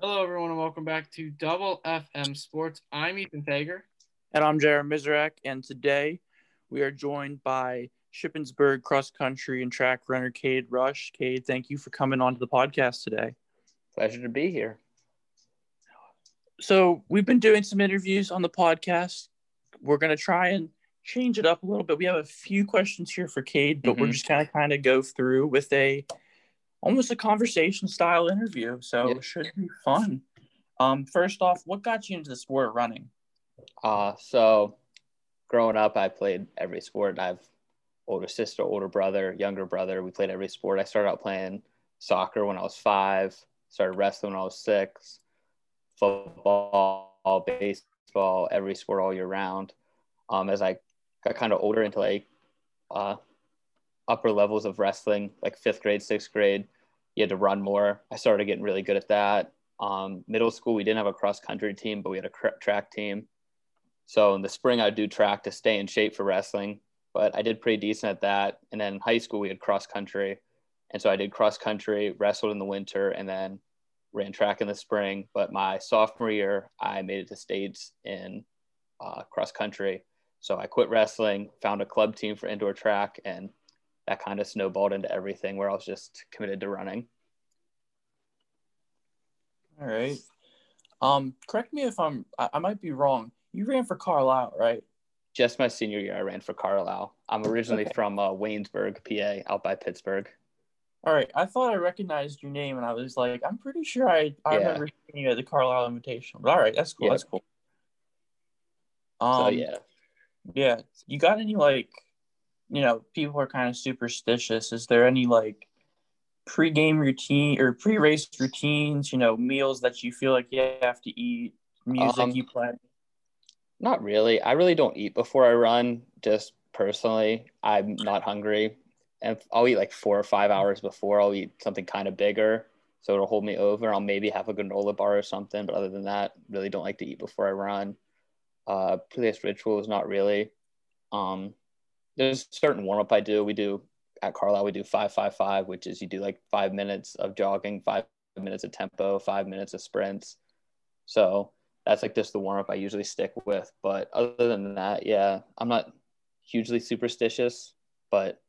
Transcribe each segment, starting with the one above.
Hello, everyone, and welcome back to Double FM Sports. I'm Ethan Fager. And I'm Jared Mizrak, and today we are joined by Shippensburg cross country and track runner Cade Rush. Cade, thank you for coming on to the podcast today. Pleasure to be here. So, we've been doing some interviews on the podcast. We're going to try and change it up a little bit. We have a few questions here for Cade, but mm-hmm. we're just going to kind of go through with a almost a conversation style interview. So, yeah. it should be fun. Um, first off, what got you into the sport of running? Uh, so growing up, I played every sport. I have older sister, older brother, younger brother. We played every sport. I started out playing soccer when I was five, started wrestling when I was six, football, baseball, every sport all year round. Um, as I got kind of older into like uh, upper levels of wrestling, like fifth grade, sixth grade, you had to run more. I started getting really good at that. Um, middle school, we didn't have a cross country team, but we had a track team. So in the spring, I'd do track to stay in shape for wrestling, but I did pretty decent at that. And then in high school, we had cross country. And so I did cross country, wrestled in the winter, and then ran track in the spring. But my sophomore year, I made it to states in uh, cross country. So I quit wrestling, found a club team for indoor track, and that kind of snowballed into everything where I was just committed to running. All right. Um, correct me if I'm I, I might be wrong. You ran for Carlisle, right? Just my senior year, I ran for Carlisle. I'm originally okay. from uh, Waynesburg, PA, out by Pittsburgh. All right, I thought I recognized your name, and I was like, I'm pretty sure I, I yeah. remember seeing you at the Carlisle invitation. But all right, that's cool. Yeah. That's cool. Um, so yeah, yeah. You got any like, you know, people are kind of superstitious. Is there any like pre-game routine or pre-race routines? You know, meals that you feel like you have to eat, music um, you play. Not really. I really don't eat before I run. Just personally, I'm not hungry, and I'll eat like four or five hours before. I'll eat something kind of bigger, so it'll hold me over. I'll maybe have a granola bar or something, but other than that, really don't like to eat before I run. Uh, previous rituals, not really. Um, there's certain warm up I do. We do at Carlisle. We do five five five, which is you do like five minutes of jogging, five minutes of tempo, five minutes of sprints. So that's like just the warm up I usually stick with. But other than that, yeah, I'm not hugely superstitious, but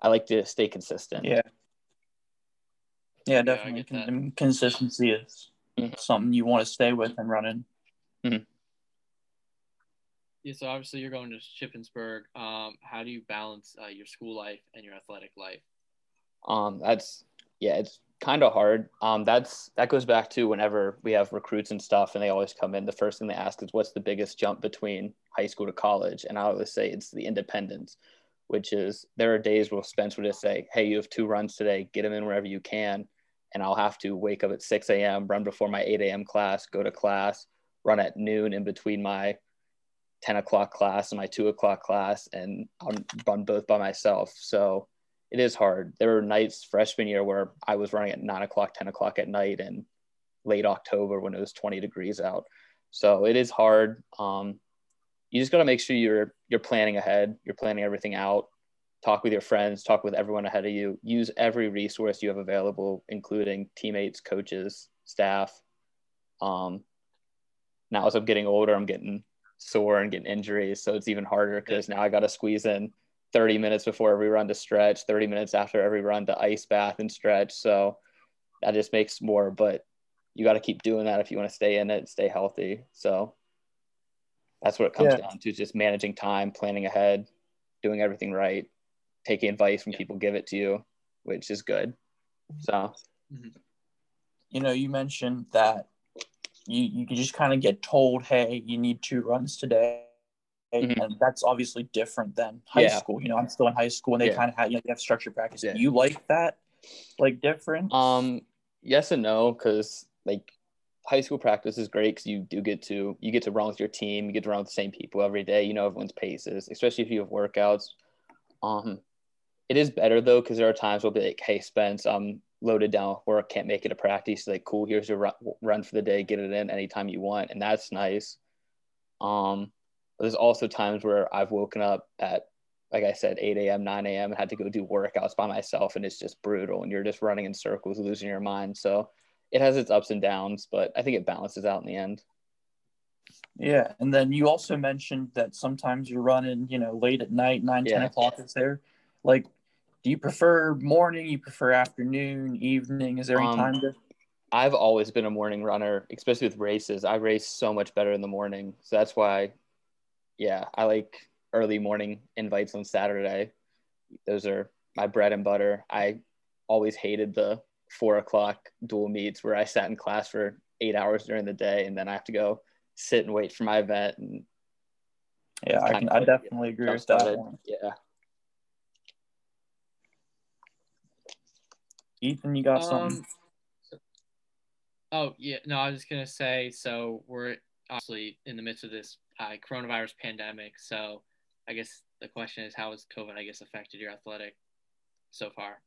I like to stay consistent. Yeah. Yeah, definitely. Yeah, Consistency is mm-hmm. something you want to stay with and running. Mm-hmm. Yeah, so obviously you're going to Shippensburg. Um, how do you balance uh, your school life and your athletic life? Um, that's yeah, it's kind of hard. Um, that's that goes back to whenever we have recruits and stuff, and they always come in. The first thing they ask is, "What's the biggest jump between high school to college?" And I always say it's the independence, which is there are days where Spence would just say, "Hey, you have two runs today. Get them in wherever you can," and I'll have to wake up at 6 a.m., run before my 8 a.m. class, go to class, run at noon in between my 10 o'clock class and my 2 o'clock class, and I'll run both by myself. So it is hard. There were nights freshman year where I was running at nine o'clock, 10 o'clock at night in late October when it was 20 degrees out. So it is hard. Um, you just got to make sure you're you're planning ahead. You're planning everything out. Talk with your friends. Talk with everyone ahead of you. Use every resource you have available, including teammates, coaches, staff. Um, now as I'm getting older, I'm getting sore and getting injuries, so it's even harder because now I got to squeeze in 30 minutes before every run to stretch, 30 minutes after every run to ice bath and stretch. So that just makes more, but you got to keep doing that if you want to stay in it, stay healthy. So that's what it comes yeah. down to just managing time, planning ahead, doing everything right, taking advice when people give it to you, which is good. So, mm-hmm. you know, you mentioned that you, you just kind of get told, hey, you need two runs today Mm-hmm. And that's obviously different than high yeah. school. You know, I'm still in high school and they yeah. kind of have, you know, they have structured practice. Yeah. You like that? Like different? Um, yes and no, because like high school practice is great because you do get to you get to run with your team, you get to run with the same people every day. You know everyone's paces, especially if you have workouts. Um, it is better though because there are times we'll be like, "Hey, Spence, I'm loaded down with work, can't make it a practice." Like, cool, here's your run, run for the day, get it in anytime you want, and that's nice. Um, there's also times where I've woken up at like I said, 8 a.m., 9 a.m., and had to go do workouts by myself. And it's just brutal. And you're just running in circles, losing your mind. So it has its ups and downs, but I think it balances out in the end. Yeah. And then you also mentioned that sometimes you're running, you know, late at night, 9, Yeah. 10 o'clock is there. Like, do you prefer morning? You prefer afternoon, evening? Is there any Um, time to? I've always been a morning runner, especially with races. I race so much better in the morning. So that's why, yeah, I like early morning invites on Saturday. Those are my bread and butter. I always hated the four o'clock dual meets where I sat in class for eight hours during the day and then I have to go sit and wait for my event and Yeah, I, can, I definitely agree with that one. Yeah. Ethan, you got something? Um, so- oh yeah, no, I was just gonna say. So we're obviously in the midst of this uh, coronavirus pandemic. So I guess the question is, how has COVID, I guess, affected your athletic so far?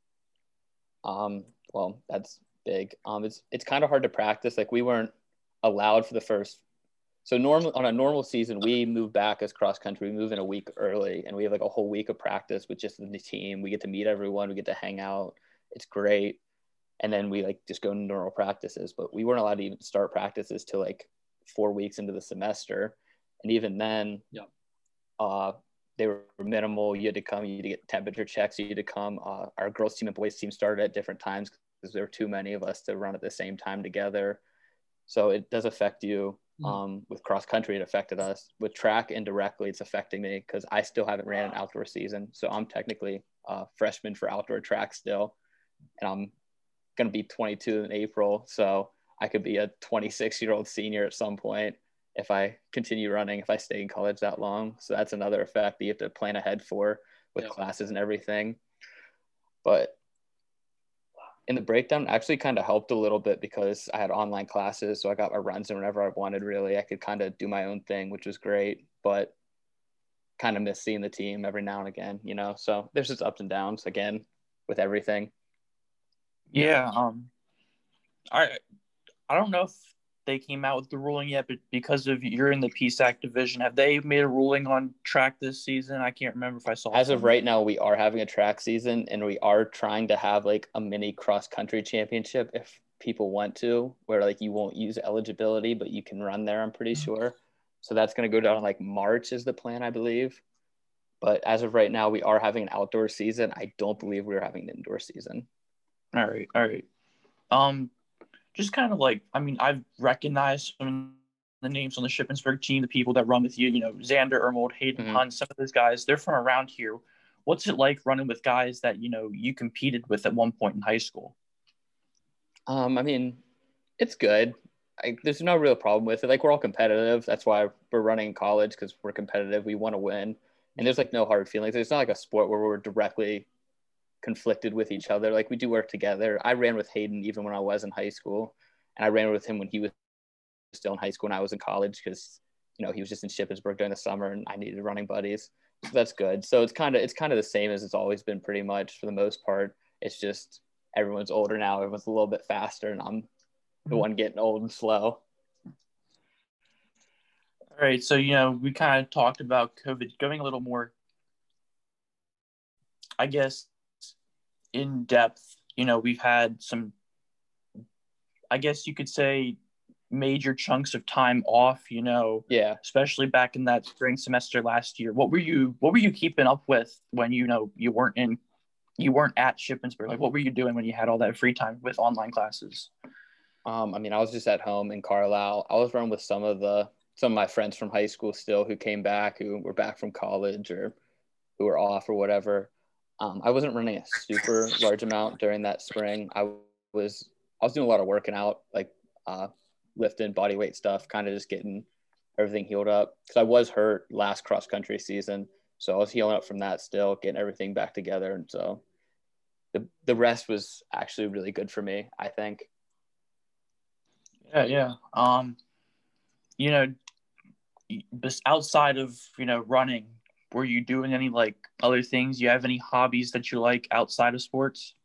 Um, well, that's big. Um, it's it's kind of hard to practice. Like we weren't allowed for the first. So normal on a normal season, we move back as cross country. We move in a week early, and we have like a whole week of practice with just the team. We get to meet everyone. We get to hang out. It's great, and then we like just go to normal practices. But we weren't allowed to even start practices till like four weeks into the semester, and even then, Yeah. uh, they were minimal. You had to come. You had to get temperature checks. You had to come. Uh, our girls team and boys team started at different times because there were too many of us to run at the same time together. So it does affect you. Mhm. Um, with cross country, it affected us. With track, indirectly, it's affecting me because I still haven't ran an outdoor season. So I'm technically a freshman for outdoor track still, and I'm going to be 22 in April. So I could be a 26 year old senior at some point if I continue running, if I stay in college that long. So that's another effect that you have to plan ahead for with Yeah. classes and everything. But in the breakdown, actually kind of helped a little bit because I had online classes. So I got my runs in whenever I wanted, really. I could kind of do my own thing, which was great. But kind of miss seeing the team every now and again, you know? So there's just ups and downs again with everything. Yeah. Um, I I don't know if they came out with the ruling yet, but because of you're in the PSAC division, have they made a ruling on track this season? I can't remember if I saw. As of right now, we are having a track season and we are trying to have like a mini cross country championship if people want to, where like you won't use eligibility, but you can run there, I'm pretty sure. So that's going to go down like March, is the plan, I believe. But as of right now, we are having an outdoor season. I don't believe we're having an indoor season. All right, all right. Um, just kind of like I mean, I've recognized some of the names on the Shippensburg team, the people that run with you. You know, Xander Ermold, Hayden Mhm. Hunt, some of those guys. They're from around here. What's it like running with guys that you know you competed with at one point in high school? Um, I mean, it's good. I, there's no real problem with it. Like we're all competitive. That's why we're running in college because we're competitive. We want to win, and there's like no hard feelings. It's not like a sport where we're directly conflicted with each other. Like we do work together. I ran with Hayden even when I was in high school, and I ran with him when he was still in high school and I was in college because you know he was just in Shippensburg during the summer and I needed running buddies. So that's good. So it's kind of it's kind of the same as it's always been pretty much for the most part. It's just everyone's older now. Everyone's a little bit faster, and I'm the mm-hmm. one getting old and slow. All right, so you know we kind of talked about COVID, going a little more, I guess, in depth. You know, we've had some, I guess you could say, major chunks of time off. You know, Yeah. especially back in that spring semester last year. What were you What were you keeping up with when you know you weren't in, you weren't at Shippensburg? Like, what were you doing when you had all that free time with online classes? Um, I mean, I was just at home in Carlisle. I was running with some of the some of my friends from high school still who came back, who were back from college or who were off or whatever. Um, I wasn't running a super large amount during that spring. I was I was doing a lot of working out, like uh, lifting, body weight stuff, kind of just getting everything healed up because I was hurt last cross country season, so I was healing up from that still, getting everything back together, and so the the rest was actually really good for me. I think. Yeah, yeah. Um, you know, outside of you know running, were you doing any like other things? You have any hobbies that you like outside of sports?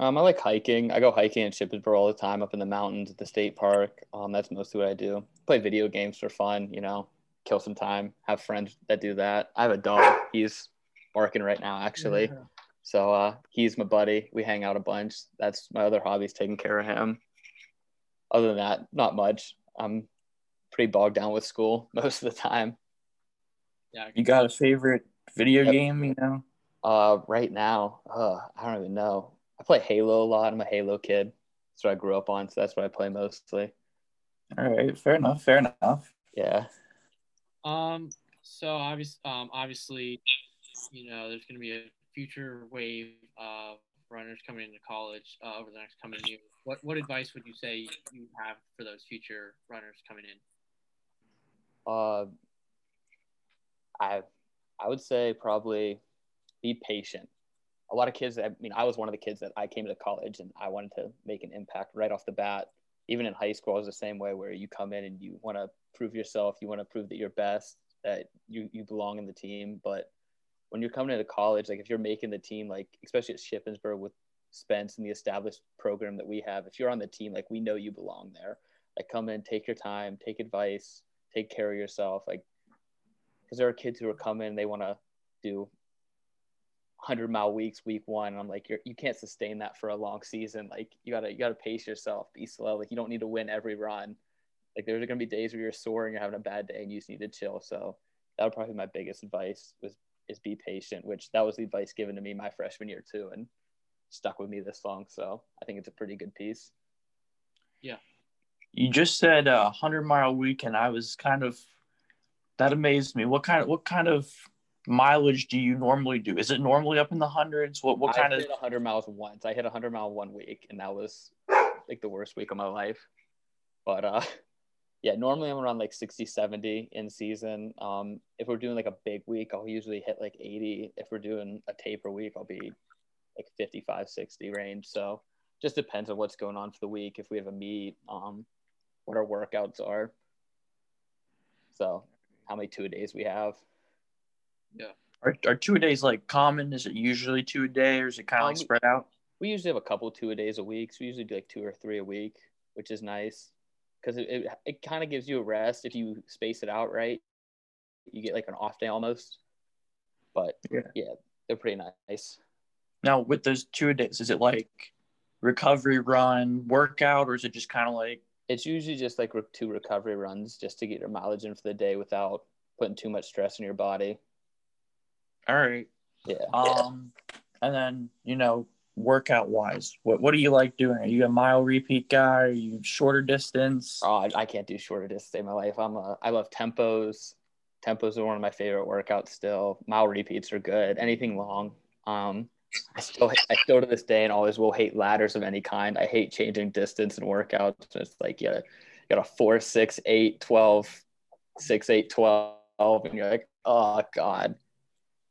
Um, I like hiking. I go hiking in Shippensburg all the time, up in the mountains at the state park. Um, that's mostly what I do. Play video games for fun, you know, kill some time. Have friends that do that. I have a dog. He's barking right now, actually. Yeah. So uh, he's my buddy. We hang out a bunch. That's my other hobby is taking care of him. Other than that, not much. I'm pretty bogged down with school most of the time. Yeah. You got a favorite video yep. game, you know? Uh, right now, uh, I don't even know. I play Halo a lot. I'm a Halo kid. That's what I grew up on, so that's what I play mostly. All right, fair enough. Fair enough. Yeah. Um. So obviously, um, obviously, you know, there's going to be a future wave of runners coming into college uh, over the next coming year. What what advice would you say you have for those future runners coming in? Uh, I I would say probably be patient. A lot of kids, I mean, I was one of the kids that I came to college and I wanted to make an impact right off the bat. Even in high school, I was the same way where you come in and you want to prove yourself, you want to prove that you're best, that you, you belong in the team. But when you're coming into college, like if you're making the team, like especially at Shippensburg with Spence and the established program that we have, if you're on the team, like we know you belong there. Like come in, take your time, take advice, take care of yourself. Like because there are kids who are coming, they want to do 100 mile weeks week one. I'm like you're, you can't sustain that for a long season. Like you gotta you gotta pace yourself be slow. Like you don't need to win every run. Like there's gonna be days where you're sore and you're having a bad day and you just need to chill. So that would probably be my biggest advice was is be patient which that was the advice given to me my freshman year too and stuck with me this long. So i think it's a pretty good piece. Yeah. You just said a hundred mile week and i was kind of that amazed me what kind of what kind of mileage do you normally do? Is it normally up in the hundreds? What what kind I of? 100 miles once. I hit 100 mile one week, and that was like the worst week of my life. But uh, yeah, normally I'm around like 60, 70 in season. Um, if we're doing like a big week, I'll usually hit like 80. If we're doing a taper week, I'll be like 55, 60 range. So just depends on what's going on for the week. If we have a meet, um, what our workouts are. So how many two a days we have. Yeah. Are, are two a days like common? Is it usually two a day or is it kind of um, like spread out? We usually have a couple two a days a week. So we usually do like two or three a week, which is nice because it, it, it kind of gives you a rest if you space it out right. You get like an off day almost. But yeah, yeah they're pretty nice. Now, with those two a days, is it like recovery run, workout, or is it just kind of like? It's usually just like two recovery runs just to get your mileage in for the day without putting too much stress on your body. All right. Yeah. Um, and then you know, workout wise, what what do you like doing? Are you a mile repeat guy? Are you shorter distance? Oh, I, I can't do shorter distance in my life. I'm a I love tempos. Tempos are one of my favorite workouts. Still, mile repeats are good. Anything long. Um, I still I still to this day and always will hate ladders of any kind. I hate changing distance and workouts. It's like you got a, you got a four, six, eight, 12, six, eight, 12, and you're like, oh God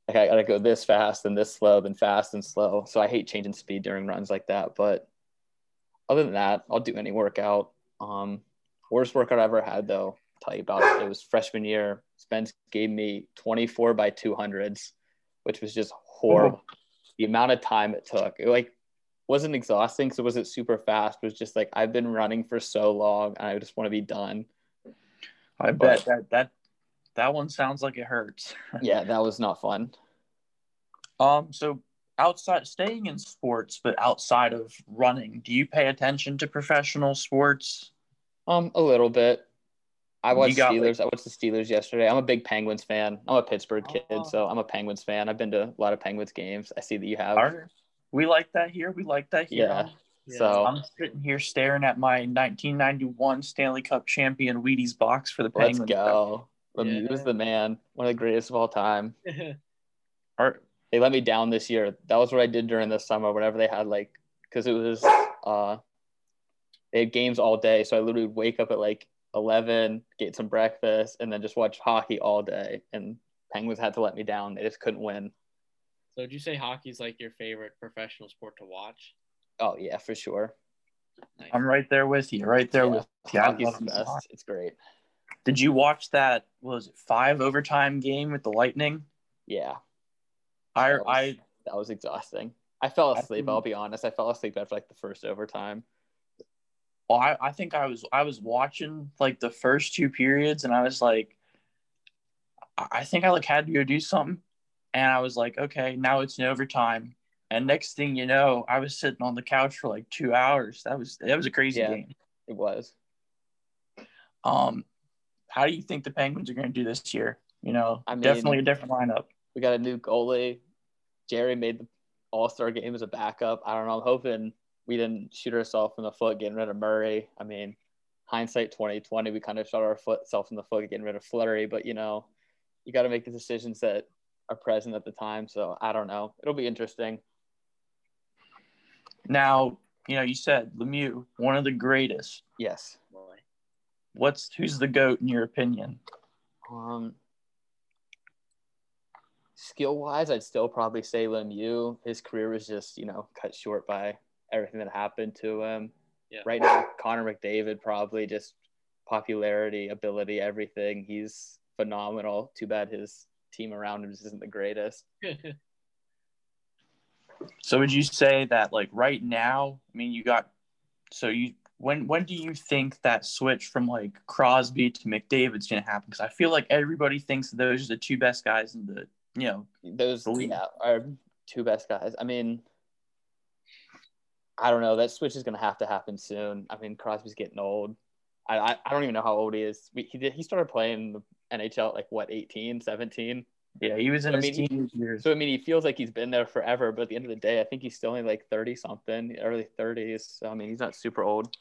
like I gotta go this fast and this slow, then fast and slow. So I hate changing speed during runs like that. But other than that, I'll do any workout. Um, worst workout I ever had though, I'll tell you about it. It was freshman year. Spence gave me 24 by 200s, which was just horrible. Oh. The amount of time it took, it like wasn't exhausting because it wasn't super fast. It was just like I've been running for so long and I just want to be done. I but, bet that that that one sounds like it hurts. yeah, that was not fun. Um, so outside staying in sports, but outside of running, do you pay attention to professional sports? Um, a little bit. I watched Steelers. Like... I watched the Steelers yesterday. I'm a big Penguins fan. I'm a Pittsburgh kid, oh. so I'm a Penguins fan. I've been to a lot of Penguins games. I see that you have. We like that here. We like that here. Yeah. Yeah. So I'm sitting here staring at my 1991 Stanley Cup champion Wheaties box for the Penguins. Let's go. Lemieux yeah. is the man, one of the greatest of all time. Are, they let me down this year. That was what I did during the summer. Whenever they had like, because it was uh, they had games all day, so I literally would wake up at like eleven, get some breakfast, and then just watch hockey all day. And Penguins had to let me down. They just couldn't win. So, would you say hockey is like your favorite professional sport to watch? Oh yeah, for sure. Nice. I'm right there with you. Right there yeah. with you. Hockey's the best. It's great. Did you watch that? was it five overtime game with the Lightning? Yeah, I that was, I that was exhausting. I fell asleep. I will be honest. I fell asleep after like the first overtime. Well, I, I think I was I was watching like the first two periods, and I was like, I think I like had to go do something, and I was like, okay, now it's in overtime. And next thing you know, I was sitting on the couch for like two hours. That was that was a crazy Yeah. game. It was. Um, how do you think the Penguins are going to do this year? You know, I mean- definitely a different lineup. We got a new goalie. Jarry made the All Star game as a backup. I don't know. I'm hoping we didn't shoot ourselves in the foot getting rid of Murray. I mean, hindsight 2020, we kind of shot ourselves in the foot getting rid of Fleury, but you know, you got to make the decisions that are present at the time. So I don't know. It'll be interesting. Now, you know, you said Lemieux, one of the greatest. Yes. What's who's the goat in your opinion? Um, skill wise, I'd still probably say Lemieux. His career was just, you know, cut short by everything that happened to him. Yeah. Right now, Connor McDavid probably just popularity, ability, everything. He's phenomenal. Too bad his team around him just isn't the greatest. So would you say that like right now? I mean, you got so you when when do you think that switch from like Crosby to McDavid's gonna happen? Because I feel like everybody thinks those are the two best guys in the you know Those The league. yeah, are two best guys. I mean, I don't know. That switch is going to have to happen soon. I mean, Crosby's getting old. I, I, I don't even know how old he is. We, he did, he started playing the NHL at like what 18, 17. yeah he was in I his mean, teenage years. So I mean, he feels like he's been there forever, but at the end of the day, I think he's still only like thirty something, early thirties. So I mean, he's not super old.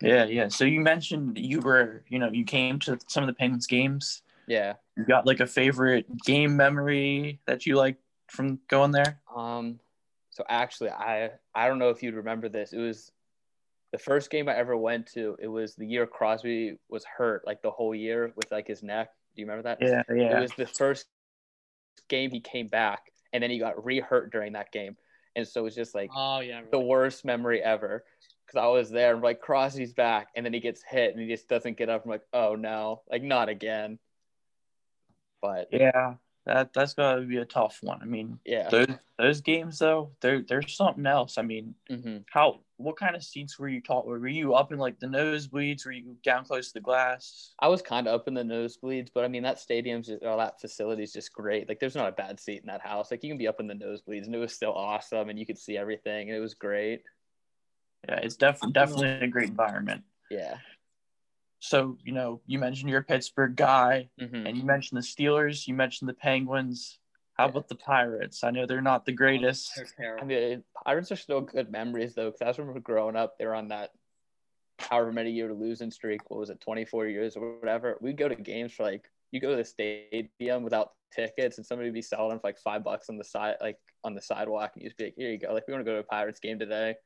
Yeah, yeah. So you mentioned you were you know you came to some of the Penguins games. Yeah. You got like a favorite game memory that you like from going there? Um. So actually, I I don't know if you'd remember this. It was the first game I ever went to. It was the year Crosby was hurt, like the whole year with like his neck. Do you remember that? Yeah, yeah. It was the first game he came back, and then he got re-hurt during that game, and so it was just like oh yeah. the worst memory ever because I was there. I'm like, Crosby's back, and then he gets hit, and he just doesn't get up. I'm like, oh no, like not again. But Yeah, that that's gotta be a tough one. I mean, yeah, those those games though, they're they're something else. I mean, hmm how what kind of seats were you taught? Were you up in like the nosebleeds? Were you down close to the glass? I was kind of up in the nosebleeds, but I mean that stadium's just, or that facility's just great. Like, there's not a bad seat in that house. Like, you can be up in the nosebleeds, and it was still awesome, and you could see everything, and it was great. Yeah, it's definitely definitely a great environment. Yeah. So you know, you mentioned you're a Pittsburgh guy, hmm and you mentioned the Steelers. You mentioned the Penguins. How Yeah. about the Pirates? I know they're not the greatest. I mean, Pirates are still good memories though, because I just remember growing up, they were on that however many year losing streak. What was it, 24 years or whatever? We'd go to games for like you go to the stadium without tickets, and somebody would be selling them for like five bucks on the side, like on the sidewalk, and you just be like, "Here you go." Like we want to go to a Pirates game today.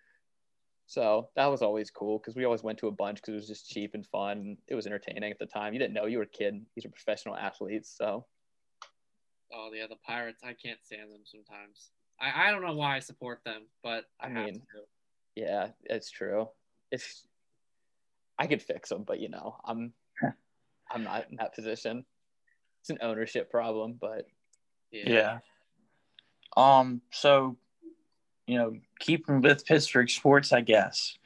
So that was always cool because we always went to a bunch because it was just cheap and fun. And it was entertaining at the time. You didn't know you were a kid; these are professional athletes. So Oh yeah, the Pirates. I can't stand them sometimes. I, I don't know why I support them, but I, I have mean, to. Yeah, it's true. It's I could fix them, but you know, I'm I'm not in that position. It's an ownership problem, but Yeah. Yeah. Um. So, you know, keeping with Pittsburgh sports, I guess.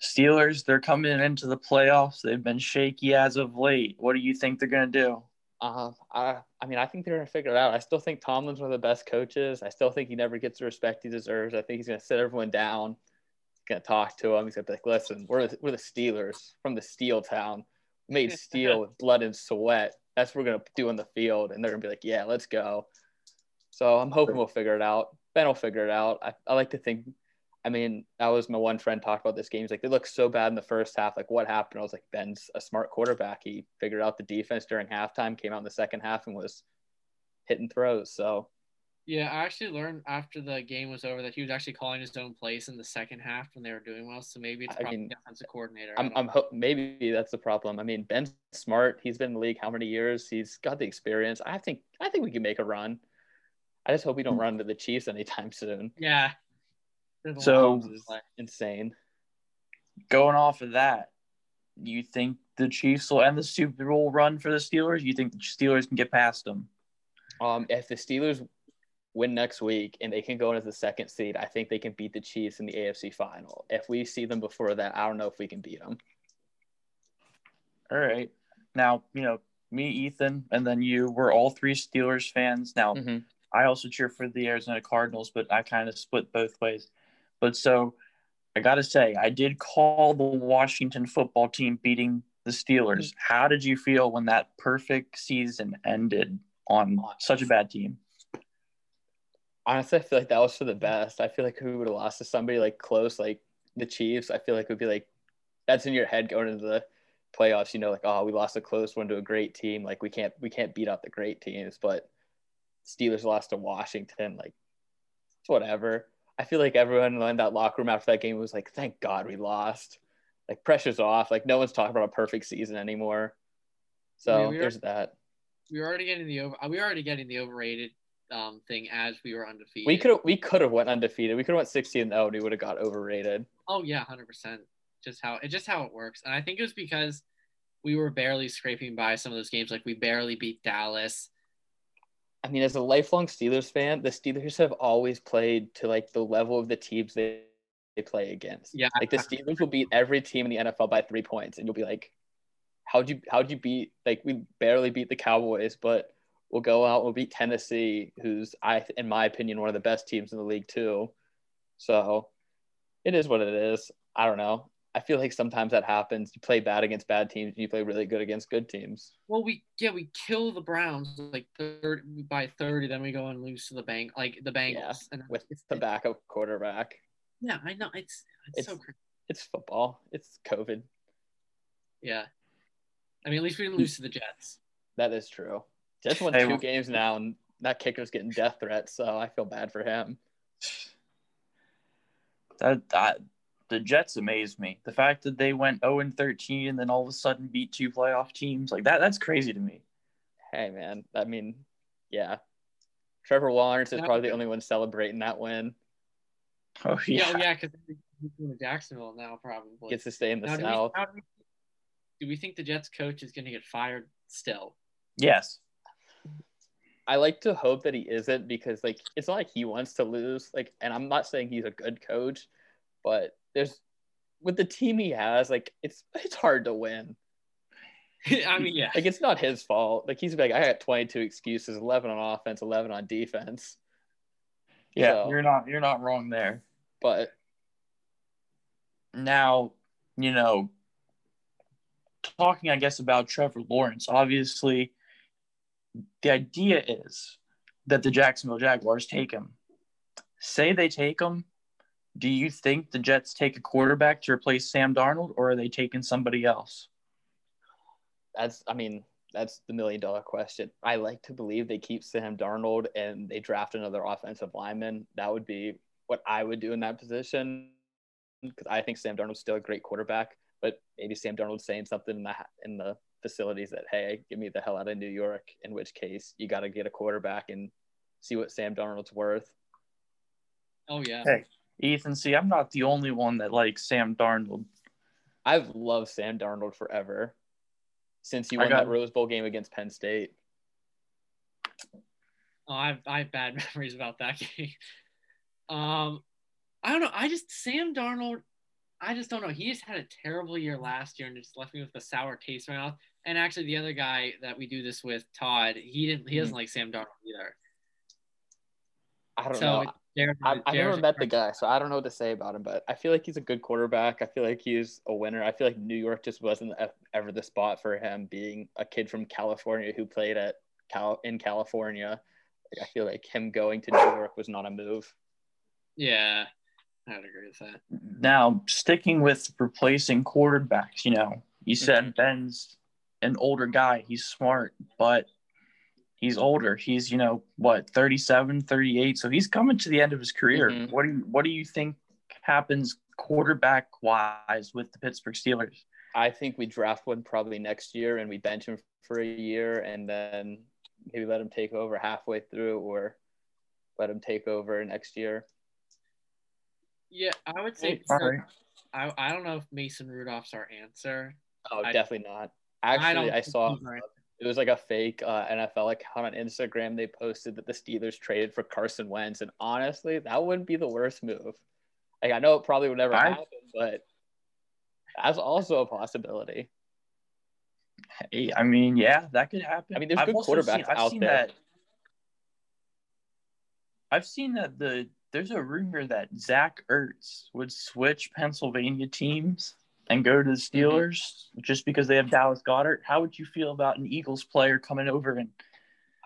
Steelers, they're coming into the playoffs. They've been shaky as of late. What do you think they're gonna do? uh, I I mean, I think they're gonna figure it out. I still think Tomlin's one of the best coaches. I still think he never gets the respect he deserves. I think he's gonna sit everyone down. He's gonna talk to them. He's gonna be like, "Listen, we're the, we're the Steelers from the Steel Town, made steel with blood and sweat. That's what we're gonna do on the field." And they're gonna be like, "Yeah, let's go." So I'm hoping we'll figure it out. Ben will figure it out. I, I like to think. I mean, that was my one friend talked about this game. He's like, they look so bad in the first half. Like, what happened? I was like, Ben's a smart quarterback. He figured out the defense during halftime, came out in the second half, and was hitting throws. So Yeah, I actually learned after the game was over that he was actually calling his own plays in the second half when they were doing well. So maybe it's I probably mean, defensive coordinator. I I'm, I'm ho- maybe that's the problem. I mean, Ben's smart. He's been in the league how many years? He's got the experience. I think I think we can make a run. I just hope we don't run into the Chiefs anytime soon. yeah. So- lot. Insane. Going off of that, you think the Chiefs will end the Super Bowl run for the Steelers? You think the Steelers can get past them? Um, if the Steelers win next week and they can go in as the second seed, I think they can beat the Chiefs in the AFC final. If we see them before that, I don't know if we can beat them. All right. Now, you know, me, Ethan, and then you. We're all three Steelers fans. Now, Mm-hmm. I also cheer for the Arizona Cardinals, but I kind of split both ways. But so I got to say, I did call the Washington football team beating the Steelers. Mm-hmm. How did you feel when that perfect season ended on such a bad team? Honestly, I feel like that was for the best. I feel like we would have lost to somebody like close, like the Chiefs. I feel like it would be like that's in your head going into the playoffs. You know, like oh, we lost a close one to a great team. Like we can't we can't beat out the great teams, but Steelers lost to Washington. Like it's whatever. I feel like everyone in that locker room after that game was like, thank God we lost. Like pressure's off. Like no one's talking about a perfect season anymore. So I mean, we there's that. We were already getting the over. We were already getting the overrated um, thing as we were undefeated. We could have we could have went undefeated. We could have went 16 0 and we would have got overrated. Oh yeah, hundred percent. Just how it just how it works, and I think it was because we were barely scraping by some of those games. Like we barely beat Dallas. I mean, as a lifelong Steelers fan, the Steelers have always played to like the level of the teams they, they play against. Yeah, Like the Steelers will beat every team in the NFL by three points, and you'll be like, "How'd you how'd you beat? Like we barely beat the Cowboys, but we'll go out, and we'll beat Tennessee, who's I, in my opinion, one of the best teams in the league too. So it is what it is. I don't know. I feel like sometimes that happens. You play bad against bad teams, and you play really good against good teams. Well, we yeah we kill the Browns like third by thirty, then we go and lose to the bank like the Bengals. Yeah, and with it's, the backup quarterback. Yeah, I know it's it's, It's- so crazy. It's football. It's COVID. Yeah, I mean at least we didn't mm. lose to the Jets. That is true. Jets won Hey, two well- games now, and that kicker's getting death threats, so I feel bad for him. That, that the Jets amaze me. The fact that they went 0 and 13 and then all of a sudden beat two playoff teams like that that's crazy to me. Hey, man. I mean, yeah. Trevor Lawrence is probably the only one celebrating that win. Oh Yeah, yeah. yeah, because he's going to Jacksonville now probably. Gets to stay in the Now, South. do, we, do we think the Jets coach is going to get fired still? Yes. I like to hope that he isn't because, like, it's not like he wants to lose. Like, and I'm not saying he's a good coach, but there's with the team he has, like, it's it's hard to win. I mean, yeah. Like, it's not his fault. Like, he's like, I got 22 excuses, 11 on offense, 11 on defense. Yeah, So- you're not you're not wrong there. But Now, you know, talking I guess about Trevor Lawrence, obviously the idea is that the Jacksonville Jaguars take him. Say they take him, do you think the Jets take a quarterback to replace Sam Darnold or are they taking somebody else? that's I mean that's the million dollar question. I like to believe they keep Sam Darnold and they draft another offensive lineman. That would be what I would do in that position because I think Sam Darnold's still a great quarterback. But maybe Sam Darnold's saying something in the in the facilities that hey, get me the hell out of New York. In which case, you got to get a quarterback and see what Sam Darnold's worth. Oh, yeah. Hey. Ethan, see, I'm not the only one that likes Sam Darnold. I've loved Sam Darnold forever since he won got- that Rose Bowl game against Penn State. Oh, I have, I have bad memories about that game. Um, I don't know. I just Sam Darnold. I just don't know. He just had a terrible year last year and just left me with a sour taste in my mouth. And actually, the other guy that we do this with, Todd, he didn't. He doesn't like Sam Darnold either. I don't so know. Jared- I've, I've never met the guy, so I don't know what to say about him. But I feel like he's a good quarterback. I feel like he's a winner. I feel like New York just wasn't ever the spot for him, being a kid from California who played at Cal in California. I feel like him going to New York was not a move. Yeah, I would agree with that. Now, sticking with replacing quarterbacks, you know, you said mm-hmm. Ben's an older guy. He's smart, but he's older. He's, you know, what, 37, 38. So he's coming to the end of his career. Mhm. What do you what do you think happens quarterback wise with the Pittsburgh Steelers? I think we draft one probably next year and we bench him for a year and then maybe let him take over halfway through or let him take over next year. Yeah, I would say. All right. I, I don't know if Mason Rudolph's our answer. Oh, I- definitely not. Actually, don't I, saw he's our answer. It was like a fake uh, NFL account on Instagram. They posted that the Steelers traded for Carson Wentz, and honestly, that wouldn't be the worst move. Like I know it probably would never I- happen, but that's also a possibility. Hey, I mean, yeah, that could happen. I mean, there's I've good quarterbacks seen- I've out seen there. That, I've seen that the there's a rumor that Zach Ertz would switch Pennsylvania teams and go to the Mm-hmm. Steelers just because they have Dallas Goedert. How would you feel about an Eagles player coming over and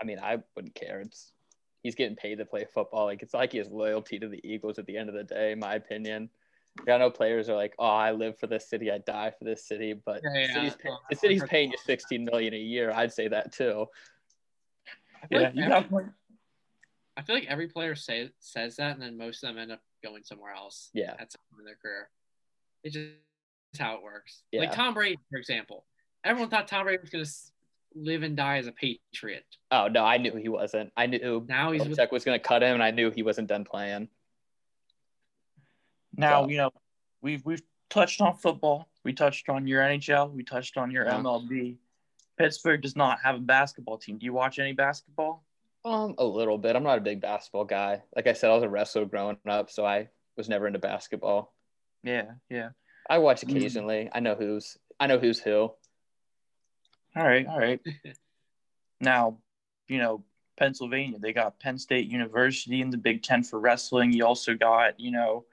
I mean, I wouldn't care. It's he's getting paid to play football. Like it's like he has loyalty to the Eagles at the end of the day, in my opinion. I know players are like, "Oh, I live for this city, I die for this city," but Yeah, the city's, pay- the city's paying you 16 million a year. I'd say that too. I feel yeah, like you every- got one. I feel like every player say, says that, and then most of them end up going somewhere else. Yeah. at some point in their career. It's just it's how it works. Yeah. Like Tom Brady, for example. Everyone thought Tom Brady was going to live and die as a Patriot. Oh no, I knew he wasn't. I knew Now he's with Belichick was going to cut him, and I knew he wasn't done playing. Now So- you know we've we've touched on football. We touched on your NHL. We touched on your Yeah. MLB. Pittsburgh does not have a basketball team. Do you watch any basketball? Um, a little bit. I'm not a big basketball guy. Like I said, I was a wrestler growing up, so I was never into basketball. Yeah, yeah. I watch Mm. occasionally. I know who's I know who's who. All right, all right. now, you know, Pennsylvania, they got Penn State University in the Big Ten for wrestling. You also got, you know,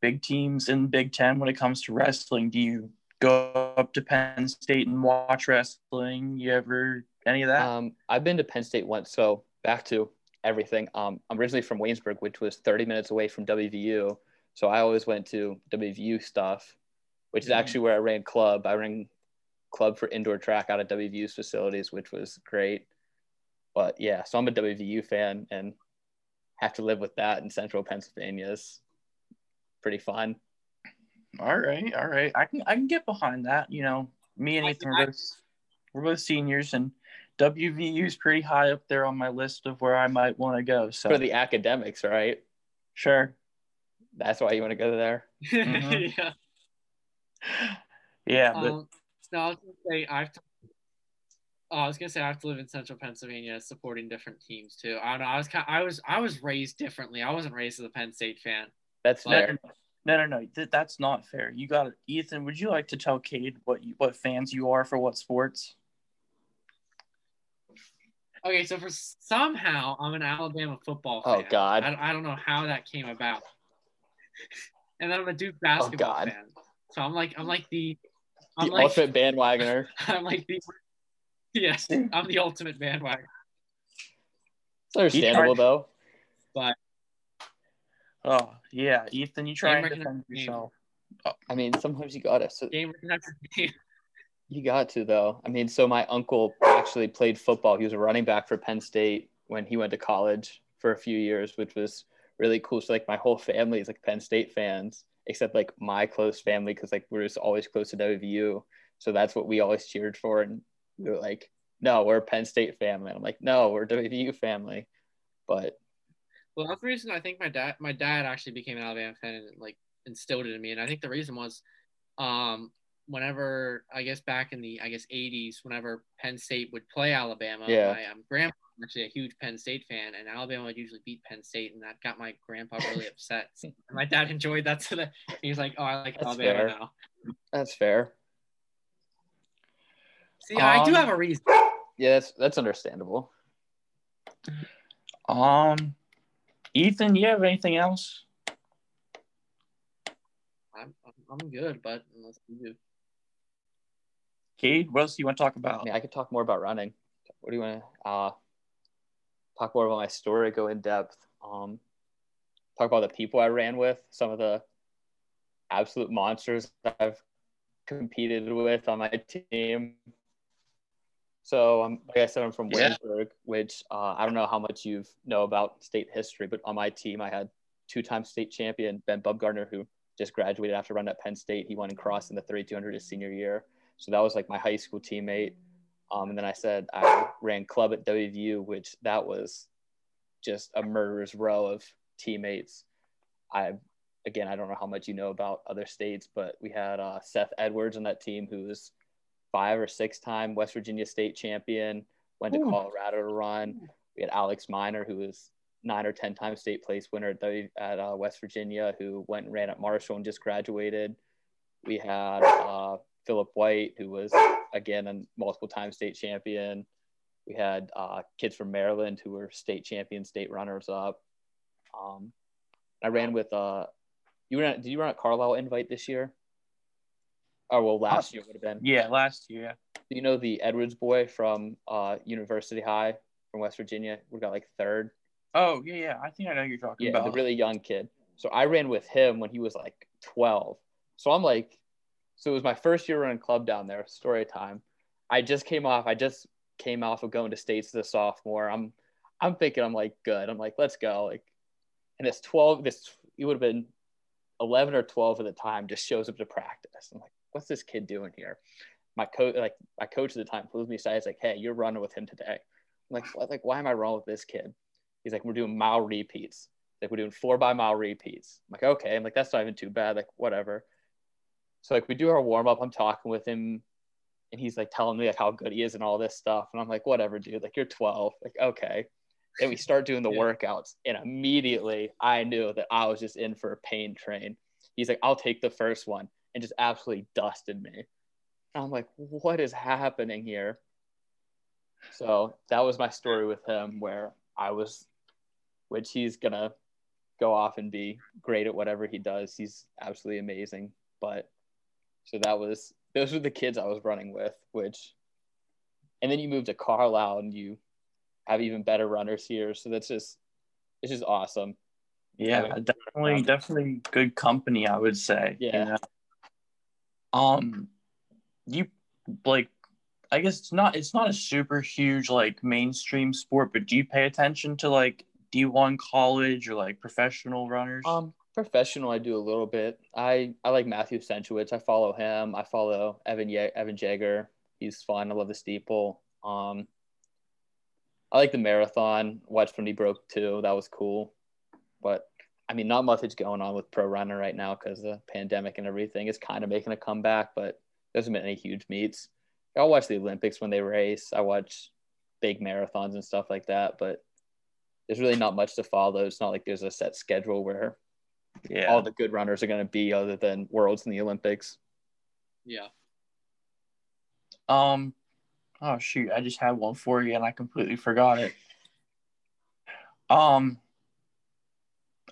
big teams in the Big Ten when it comes to wrestling. Do you go up to Penn State and watch wrestling? You ever any of that? Um, I've been to Penn State once, so back to everything. Um, I'm originally from Waynesburg, which was 30 minutes away from WVU. So I always went to WVU stuff, which is Mhm. actually where I ran club. I ran club for indoor track out of WVU's facilities, which was great. But yeah, so I'm a WVU fan and have to live with that in central Pennsylvania is pretty fun. all right, all right. I can I can get behind that. You know, me and I- Ethan are both we're both seniors and WVU is pretty high up there on my list of where I might want to go. So For the academics, right? sure. That's why you want to go there. Mhm. yeah. Yeah, but Um, no, I was gonna say I have to. Oh, I was gonna say I have to live in Central Pennsylvania, supporting different teams too. I don't know. I was kind. I was. I was raised differently. I wasn't raised as a Penn State fan. That's No, fair. No, no, no. Th- that's not fair. You got it, Ethan. Would you like to tell Cade what you, what fans you are for what sports? Okay, so for somehow I'm an Alabama football Oh, fan. God. I, I don't know how that came about. and then I'm a Duke basketball God. fan. So I'm like I'm like the I'm The like ultimate bandwagoner. I'm like the yes I'm the ultimate bandwagoner. It's understandable though. But Oh, yeah, Ethan. You try and Game defend recognition. yourself. Uh, I mean, sometimes you gotta. So Game recognizes game. you got to though. I mean, so my uncle actually played football. He was a running back for Penn State when he went to college for a few years, which was really cool. So like my whole family is like Penn State fans, except like my close family because like we're just always close to WVU. So that's what we always cheered for, and we were like, no, we're a Penn State family. And I'm like, no, we're a WVU family. But Well, that's the reason I think my dad my dad actually became an Alabama fan and like instilled it in me. And I think the reason was um whenever I guess back in the I guess 80s, whenever Penn State would play Alabama, Yeah. my um, grandpa actually a huge Penn State fan, and Alabama would usually beat Penn State, and that got my grandpa really upset. And my dad enjoyed that, so that he was like, "Oh, I like That's Alabama fair. now." that's fair. See, I do Um, have a reason. Yeah, that's that's understandable. Um, Ethan, you have anything else? I'm I'm good, but unless you do. Cade, what else do you want to talk I about? mean, I could talk more about running. What do you want to uh, talk more about my story? Go in depth. Um, talk about the people I ran with, some of the absolute monsters that I've competed with on my team. So, um, like I said, I'm from Yeah. Williamsburg, which uh, I don't know how much you know about state history, but on my team, I had two-time state champion Ben Bubgardner, who just graduated after running at Penn State. He won and crossed in the 3200 his senior year. So that was like my high school teammate. Um, and then I said I ran club at WVU, which that was just a murderer's row of teammates. I, again, I don't know how much you know about other states, but we had uh, Seth Edwards on that team, who was five or six time West Virginia state champion, went to Ooh. Colorado to run. We had Alex Miner, who was nine or 10 time state place winner at, W- at uh, West Virginia, who went and ran at Marshall and just graduated. We had uh, Philip White, who was again and multiple time state champion. We had uh, kids from Maryland who were state champions, state runners up. Um, I ran with uh, you ran. Did you run at Carlisle Invite this year? Oh well, last year would have been. Yeah, last year. Yeah. Do you know the Edwards boy from uh, University High from West Virginia? We got like third. Oh yeah, yeah. I think I know you're talking Yeah, about. the really young kid. So I ran with him when he was like 12. So I'm like, so it was my first year running club down there. Story time. I just came off. I just came off of going to states as a sophomore. I'm, I'm thinking I'm like good. I'm like let's go. Like, and this 12. This it would have been 11 or 12 at the time. Just shows up to practice. I'm like, what's this kid doing here? My coach, like my coach at the time, pulls me aside. He's like, hey, you're running with him today. I'm like, what? like why am I wrong with this kid? He's like, we're doing mile repeats. Like we're doing four by mile repeats. I'm like, okay. I'm like, that's not even too bad. Like, whatever. So like we do our warm up. I'm talking with him, and he's like telling me like how good he is and all this stuff. And I'm like, whatever, dude. Like you're 12. Like okay. Then we start doing the Yeah. workouts, and immediately I knew that I was just in for a pain train. He's like, I'll take the first one, and just absolutely dusted me. And I'm like, what is happening here? So that was my story with him, where I was, which he's gonna go off and be great at whatever he does. He's absolutely amazing. But so that was those were the kids I was running with, which and then you move to Carlisle and you have even better runners here. So that's just it's just awesome. Yeah, definitely, definitely good company. I would say. you Yeah. know? Um, you like, I guess it's not. It's not a super huge like mainstream sport, but do you pay attention to like D one college or like professional runners? Um professional I do a little bit. I I like Matthew Centrowitz. I follow him. I follow Evan Ye- Evan Jager. He's fun. I love the steeple. Um I like the marathon. Watched when he broke too That was cool. But I mean, not much is going on with pro runner right now because the pandemic and everything. It's kind of making a comeback, but there hasn't been any huge meets. I'll watch the Olympics when they race. I watch big marathons and stuff like that, but there's really not much to follow. It's not like there's a set schedule where yeah. all the good runners are going to be other than worlds and the Olympics. Yeah. Um, oh shoot, I just had one for you and I completely forgot it. Um,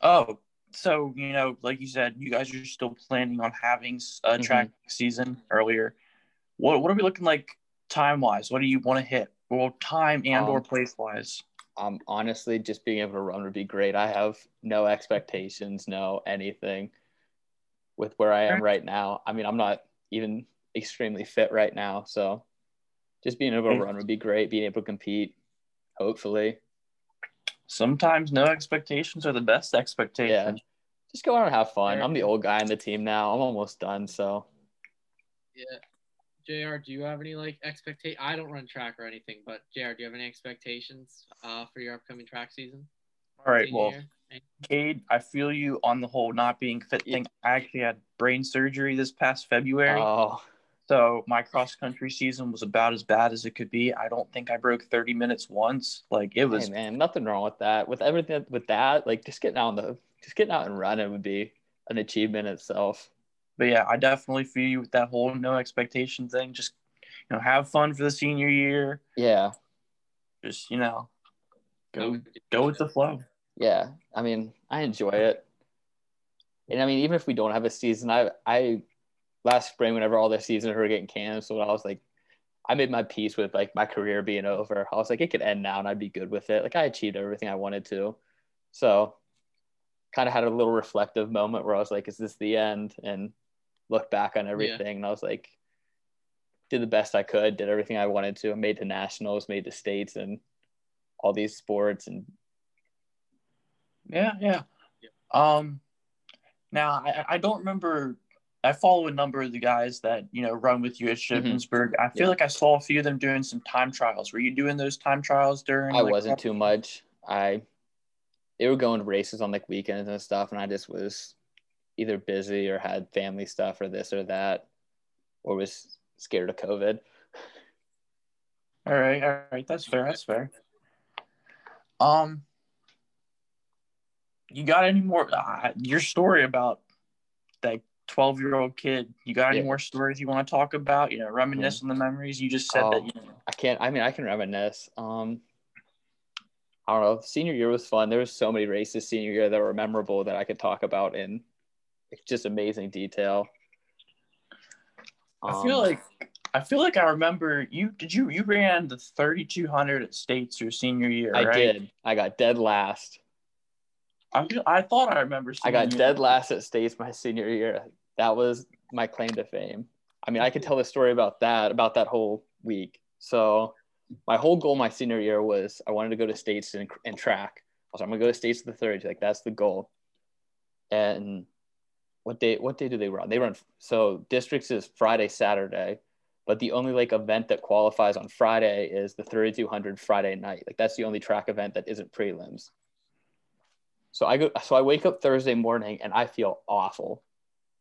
oh, so you know, like you said, you guys are still planning on having a Mhm. track season earlier. What what are we looking like time wise? What do you want to hit? Well, time and or Um, place wise. Um, honestly, just being able to run would be great. I have no expectations, no anything with where I am right now. I mean, I'm not even extremely fit right now, so just being able to run would be great. Being able to compete, hopefully, Sometimes no expectations are the best expectations. Yeah. just go out and have fun. I'm the old guy in the team now. I'm almost done, so Yeah. JR, do you have any like expectation? I don't run track or anything, but JR, do you have any expectations uh, for your upcoming track season? All right, well, year? Cade, I feel you on the whole not being fit thing. I actually had brain surgery this past February. oh, So my cross country season was about as bad as it could be. I don't think I broke 30 minutes once. Like it was hey man, nothing wrong with that. With everything with that, like just getting out in the just getting out and running would be an achievement itself. But yeah, I definitely feel you with that whole no expectation thing. Just you know, have fun for the senior year. Yeah, Just, you know, go go with the flow. yeah. I mean, I enjoy it, and I mean, even if we don't have a season, I I last spring whenever all the seasons were getting canceled, I was like, I made my peace with like my career being over. I was like, it could end now, and I'd be good with it. Like I achieved everything I wanted to, so kind of had a little reflective moment where I was like, is this the end? And look back on everything, and I was like, did the best I could, did everything I wanted to, made the nationals, made the states, and all these sports, and Yeah, yeah. Yeah. Um, now I, I don't remember. I follow a number of the guys that you know run with you at Shippensburg. I feel Mm-hmm. Yeah. like I saw a few of them doing some time trials. Were you doing those time trials during? I like, wasn't too much. I they were going to races on like weekends and stuff, and I just was either busy or had family stuff or this or that, or was scared of COVID. All right, all right, that's fair. That's fair. Um, you got any more? Uh, your story about that 12 year old kid. You got any Yeah. more stories you want to talk about? You know, reminisce on the memories. You just said that, Oh. you know, I can't. I mean, I can reminisce. Um, I don't know. Senior year was fun. There was so many races senior year that were memorable that I could talk about in just amazing detail. I feel Um, like I feel like I remember you did you you ran the 3200 at states your senior year, I right? did. I got dead last. I I thought I remember I got you. dead last at states my senior year. That was my claim to fame. I mean, I could tell the story about that, about that whole week. So, my whole goal my senior year was I wanted to go to states and, and track. I was like, I'm gonna go to states the third. Like that's the goal. And what day? What day do they run? They run so districts is Friday, Saturday, but the only like event that qualifies on Friday is the 3200 Friday night. Like that's the only track event that isn't prelims. So I go. So I wake up Thursday morning and I feel awful.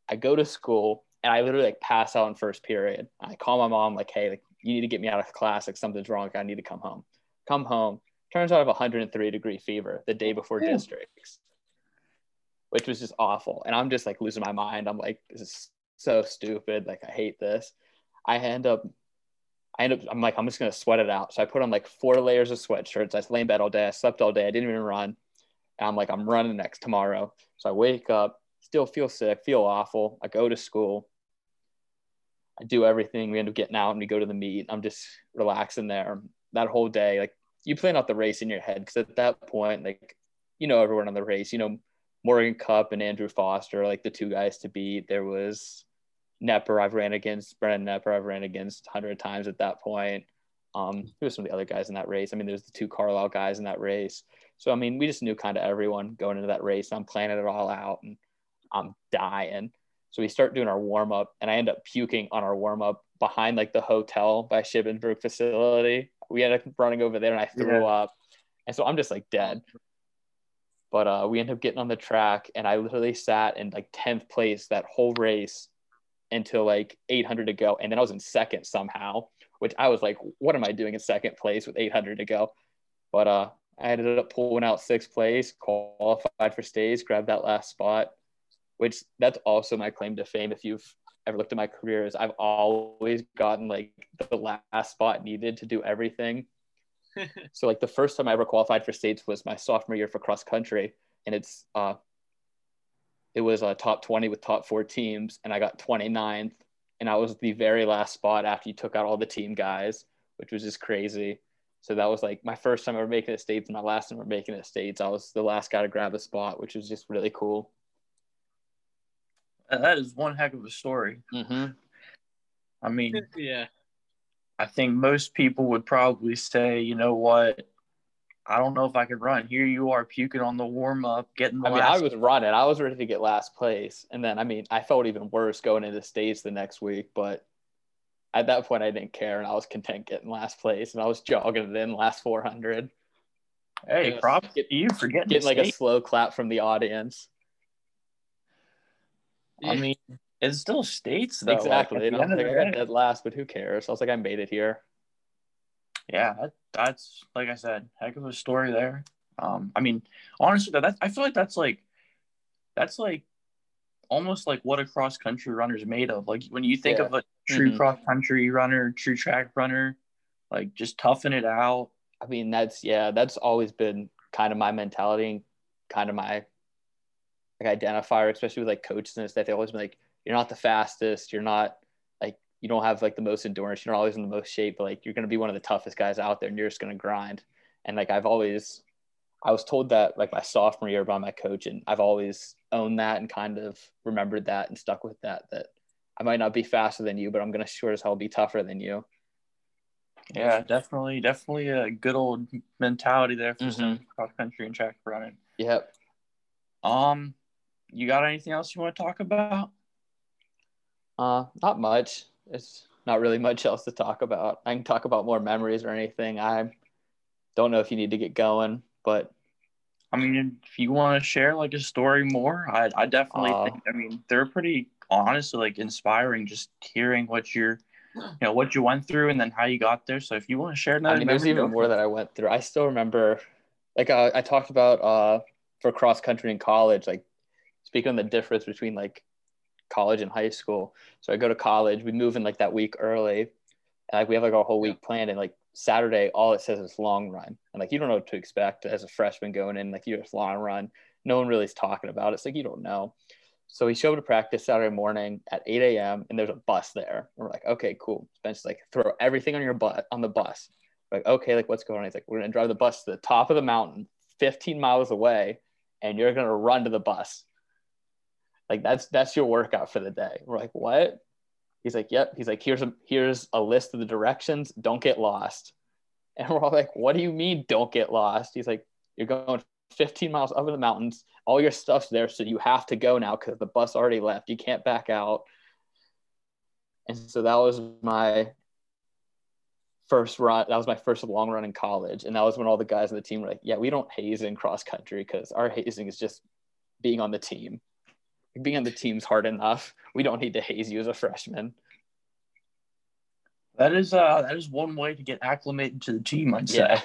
I go to school and I literally like pass out in first period. I call my mom like, "Hey, like you need to get me out of class. Like something's wrong. I need to come home." Come home. Turns out I have 103 degree fever the day before Ew. districts, which was just awful. And I'm just like losing my mind. I'm like, this is so stupid. Like I hate this. I end up. I end up. I'm like, I'm just gonna sweat it out. So I put on like four layers of sweatshirts. I lay in bed all day. I slept all day. I didn't even run. And I'm like, I'm running next tomorrow. So I wake up, still feel sick, feel awful. I go to school. I do everything. We end up getting out and we go to the meet. I'm just relaxing there that whole day. Like you plan out the race in your head because at that point, like you know everyone on the race. You know Morgan Cup and Andrew Foster, like the two guys to beat. There was Nepper I've ran against, Brennan Nepper I've ran against hundred times at that point. Um, who were some of the other guys in that race? I mean, there's the two Carlisle guys in that race. So I mean, we just knew kind of everyone going into that race. I'm planning it all out, and I'm dying. So we start doing our warm up, and I end up puking on our warm up behind like the hotel by Shippensburg facility. We end up running over there, and I threw Yeah. up, and so I'm just like dead. But uh, we end up getting on the track, and I literally sat in like tenth place that whole race until like 800 to go, and then I was in second somehow, which I was like, "What am I doing in second place with 800 to go?" But uh, I ended up pulling out sixth place, qualified for stage, grabbed that last spot, which that's also my claim to fame. If you've ever looked at my career, is I've always gotten like the last spot needed to do everything. so like the first time I ever qualified for states was my sophomore year for cross country, and it's uh, it was a top 20 with top four teams, and I got 29th, and I was the very last spot after you took out all the team guys, which was just crazy. So that was like my first time ever making it states, and my last time ever making it states. I was the last guy to grab a spot, which was just really cool. That is one heck of a story. Mm-hmm. I mean, yeah. I think most people would probably say, you know what? I don't know if I could run. Here you are puking on the warm up, getting the I mean, I was running. I was ready to get last place, and then I mean, I felt even worse going into states the next week. But at that point, I didn't care, and I was content getting last place, and I was jogging it in last 400, Hey, Yes. props Get- to you for getting, getting like a slow clap from the audience. I mean, it's still states though. like, exactly. the I end was of the I got dead last, but who cares? I was like, I made it here. yeah, that, that's like I said, heck of a story there. Um, I mean, honestly, though, that I feel like that's like that's like almost like what a cross country runner is made of. Like when you think Yeah. of a true Mhm. cross country runner, true track runner, like just toughing it out. I mean, that's yeah, that's always been kind of my mentality and kind of my like identifier, especially with like coaches and stuff. They always been like, you're not the fastest, you're not like you don't have like the most endurance, you're not always in the most shape, but like you're gonna be one of the toughest guys out there and you're just gonna grind. And like I've always I was told that like my sophomore year by my coach, and I've always owned that and kind of remembered that and stuck with that that I might not be faster than you, but I'm gonna sure as hell be tougher than you. Yeah, definitely, definitely a good old mentality there for Mhm. some cross country and track running. Yep. Um, you got anything else you want to talk about? Uh, not much. It's not really much else to talk about. I can talk about more memories or anything. I don't know if you need to get going, but I mean, if you want to share like a story more, I, I definitely Uh, think. I mean, they're pretty honestly like inspiring. Just hearing what you're, you know, what you went through and then how you got there. So if you want to share another, I mean, there's even more that I went through. I still remember, like uh, I talked about uh, for cross country in college, like speaking of the difference between like college and high school. So I go to college. We move in like that week early. And like we have like our whole week planned, and like Saturday, all it says is long run, and like you don't know what to expect as a freshman going in. Like you just long run. No one really is talking about it. It's like you don't know. So we show up to practice Saturday morning at 8 a.m. and there's a bus there. And we're like, okay, cool. Spencer's like, throw everything on your butt on the bus. We're like, okay, like what's going on? He's like, we're gonna drive the bus to the top of the mountain, 15 miles away, and you're gonna run to the bus. Like that's that's your workout for the day. We're like, what? He's like, yep. He's like, here's a here's a list of the directions. Don't get lost. And we're all like, what do you mean don't get lost? He's like, you're going 15 miles over the mountains. All your stuff's there, so you have to go now because the bus already left. You can't back out. And so that was my first run. That was my first long run in college, and that was when all the guys on the team were like, "Yeah, we don't haze in cross country because our hazing is just being on the team. Being on the team's hard enough. We don't need to haze you as a freshman." That is uh that is one way to get acclimated to the team, I'd say. Yeah.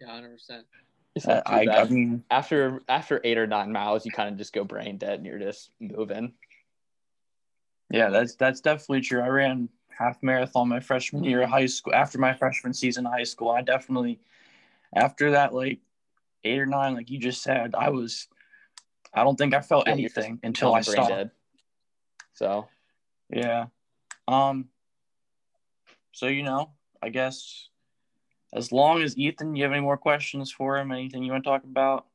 Yeah, hundred percent. It's I, I mean, after after eight or nine miles, you kind of just go brain dead and you're just moving. yeah, that's that's definitely true. I ran half marathon my freshman year of high school. After my freshman season of high school, I definitely after that like eight or nine, like you just said, I was. I don't think I felt Yeah, anything until I Brain stopped. dead. So Yeah. Um. So you know, I guess as long as Ethan, you have any more questions for him? Anything you want to talk about?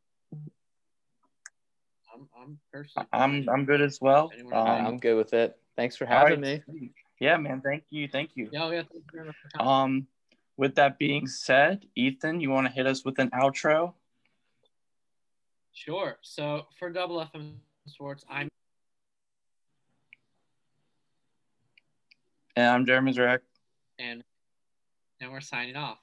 I'm, I'm personally. I'm I'm good as well. Um. I'm good with it. Thanks for having right. me. Yeah, man. Thank you. Thank you. Yeah, yeah. Thank you very much for. Um. With that being said, Ethan, you want to hit us with an outro? Sure. So for Double FM Sports, I'm And I'm Jeremy Zurek. and and we're signing off.